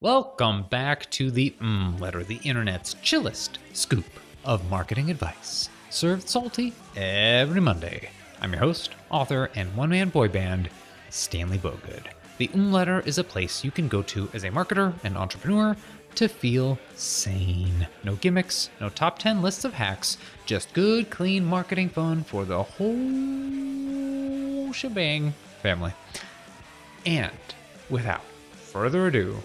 Welcome back to the mm letter, the internet's chillest scoop of marketing advice, served salty every Monday. I'm your host, author, and one man boy band, Stanley Bogood. The um letter is a place you can go to as a marketer and entrepreneur to feel sane. No gimmicks, no top 10 lists of hacks, just good, clean marketing fun for the whole shebang family. And without further ado,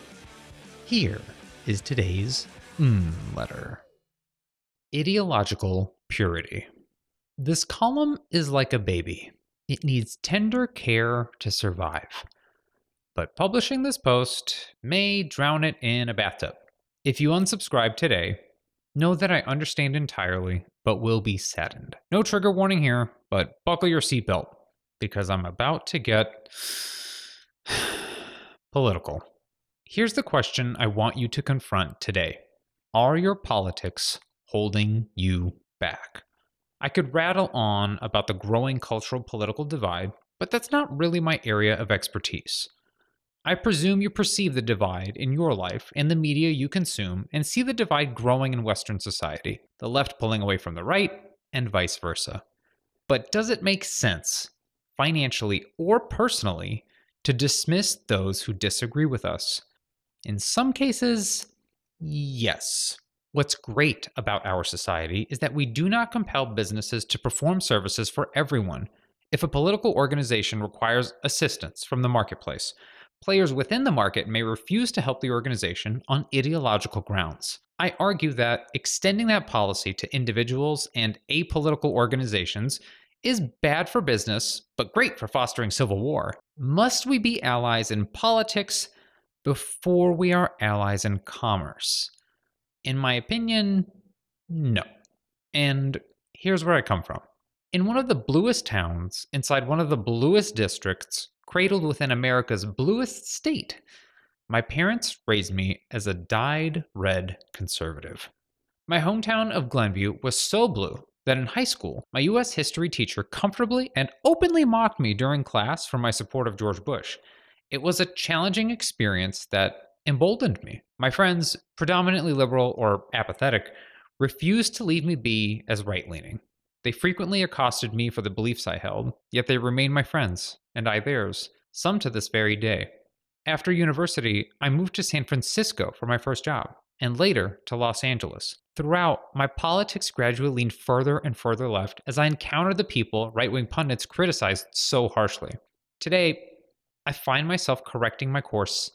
here is today's mm letter Ideological Purity. This column is like a baby, it needs tender care to survive. But publishing this post may drown it in a bathtub. If you unsubscribe today, know that I understand entirely, but will be saddened. No trigger warning here, but buckle your seatbelt because I'm about to get political. Here's the question I want you to confront today Are your politics holding you back? I could rattle on about the growing cultural political divide, but that's not really my area of expertise. I presume you perceive the divide in your life and the media you consume and see the divide growing in Western society, the left pulling away from the right, and vice versa. But does it make sense, financially or personally, to dismiss those who disagree with us? In some cases, yes. What's great about our society is that we do not compel businesses to perform services for everyone. If a political organization requires assistance from the marketplace, players within the market may refuse to help the organization on ideological grounds. I argue that extending that policy to individuals and apolitical organizations is bad for business, but great for fostering civil war. Must we be allies in politics before we are allies in commerce? In my opinion, no. And here's where I come from. In one of the bluest towns, inside one of the bluest districts, cradled within America's bluest state, my parents raised me as a dyed red conservative. My hometown of Glenview was so blue that in high school, my US history teacher comfortably and openly mocked me during class for my support of George Bush. It was a challenging experience that emboldened me. My friends, predominantly liberal or apathetic, refused to leave me be as right leaning. They frequently accosted me for the beliefs I held, yet they remained my friends, and I theirs, some to this very day. After university, I moved to San Francisco for my first job, and later to Los Angeles. Throughout, my politics gradually leaned further and further left as I encountered the people right wing pundits criticized so harshly. Today, I find myself correcting my course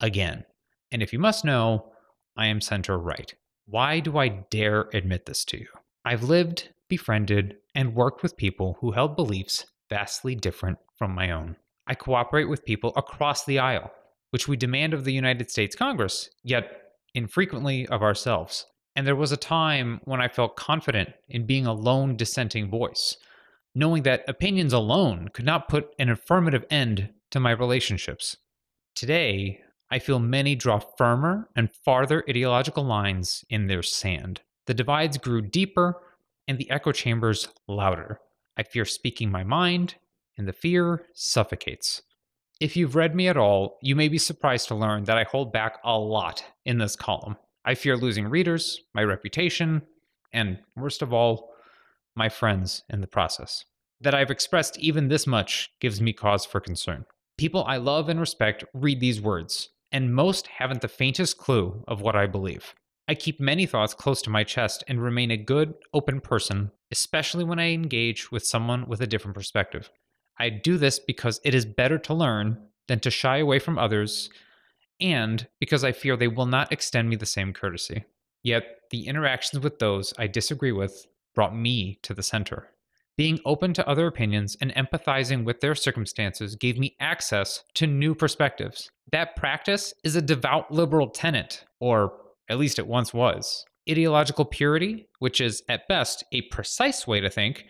again. And if you must know, I am center right. Why do I dare admit this to you? I've lived befriended, and worked with people who held beliefs vastly different from my own. I cooperate with people across the aisle, which we demand of the United States Congress, yet infrequently of ourselves. And there was a time when I felt confident in being a lone dissenting voice, knowing that opinions alone could not put an affirmative end to my relationships. Today, I feel many draw firmer and farther ideological lines in their sand. The divides grew deeper and the echo chambers louder. I fear speaking my mind, and the fear suffocates. If you've read me at all, you may be surprised to learn that I hold back a lot in this column. I fear losing readers, my reputation, and worst of all, my friends in the process. That I've expressed even this much gives me cause for concern. People I love and respect read these words, and most haven't the faintest clue of what I believe. I keep many thoughts close to my chest and remain a good, open person, especially when I engage with someone with a different perspective. I do this because it is better to learn than to shy away from others, and because I fear they will not extend me the same courtesy. Yet, the interactions with those I disagree with brought me to the center. Being open to other opinions and empathizing with their circumstances gave me access to new perspectives. That practice is a devout liberal tenet, or at least it once was. Ideological purity, which is at best a precise way to think,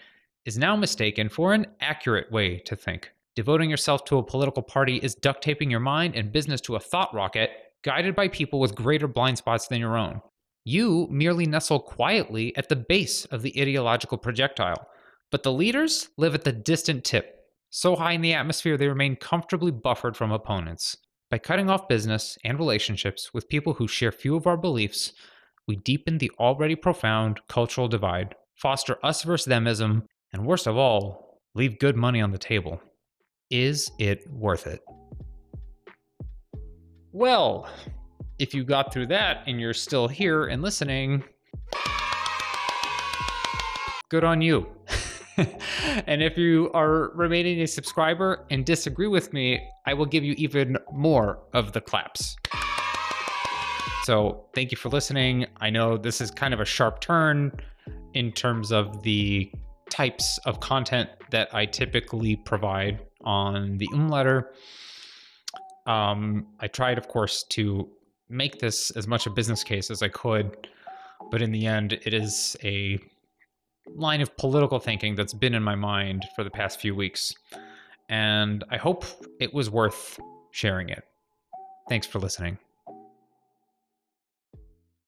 is now mistaken for an accurate way to think. Devoting yourself to a political party is duct taping your mind and business to a thought rocket guided by people with greater blind spots than your own. You merely nestle quietly at the base of the ideological projectile, but the leaders live at the distant tip, so high in the atmosphere they remain comfortably buffered from opponents. By cutting off business and relationships with people who share few of our beliefs, we deepen the already profound cultural divide, foster us versus themism, and worst of all, leave good money on the table. Is it worth it? Well, if you got through that and you're still here and listening, good on you. and if you are remaining a subscriber and disagree with me, I will give you even more of the claps. So, thank you for listening. I know this is kind of a sharp turn in terms of the types of content that I typically provide on the Um letter. Um, I tried, of course, to make this as much a business case as I could, but in the end, it is a line of political thinking that's been in my mind for the past few weeks. And I hope it was worth sharing it. Thanks for listening.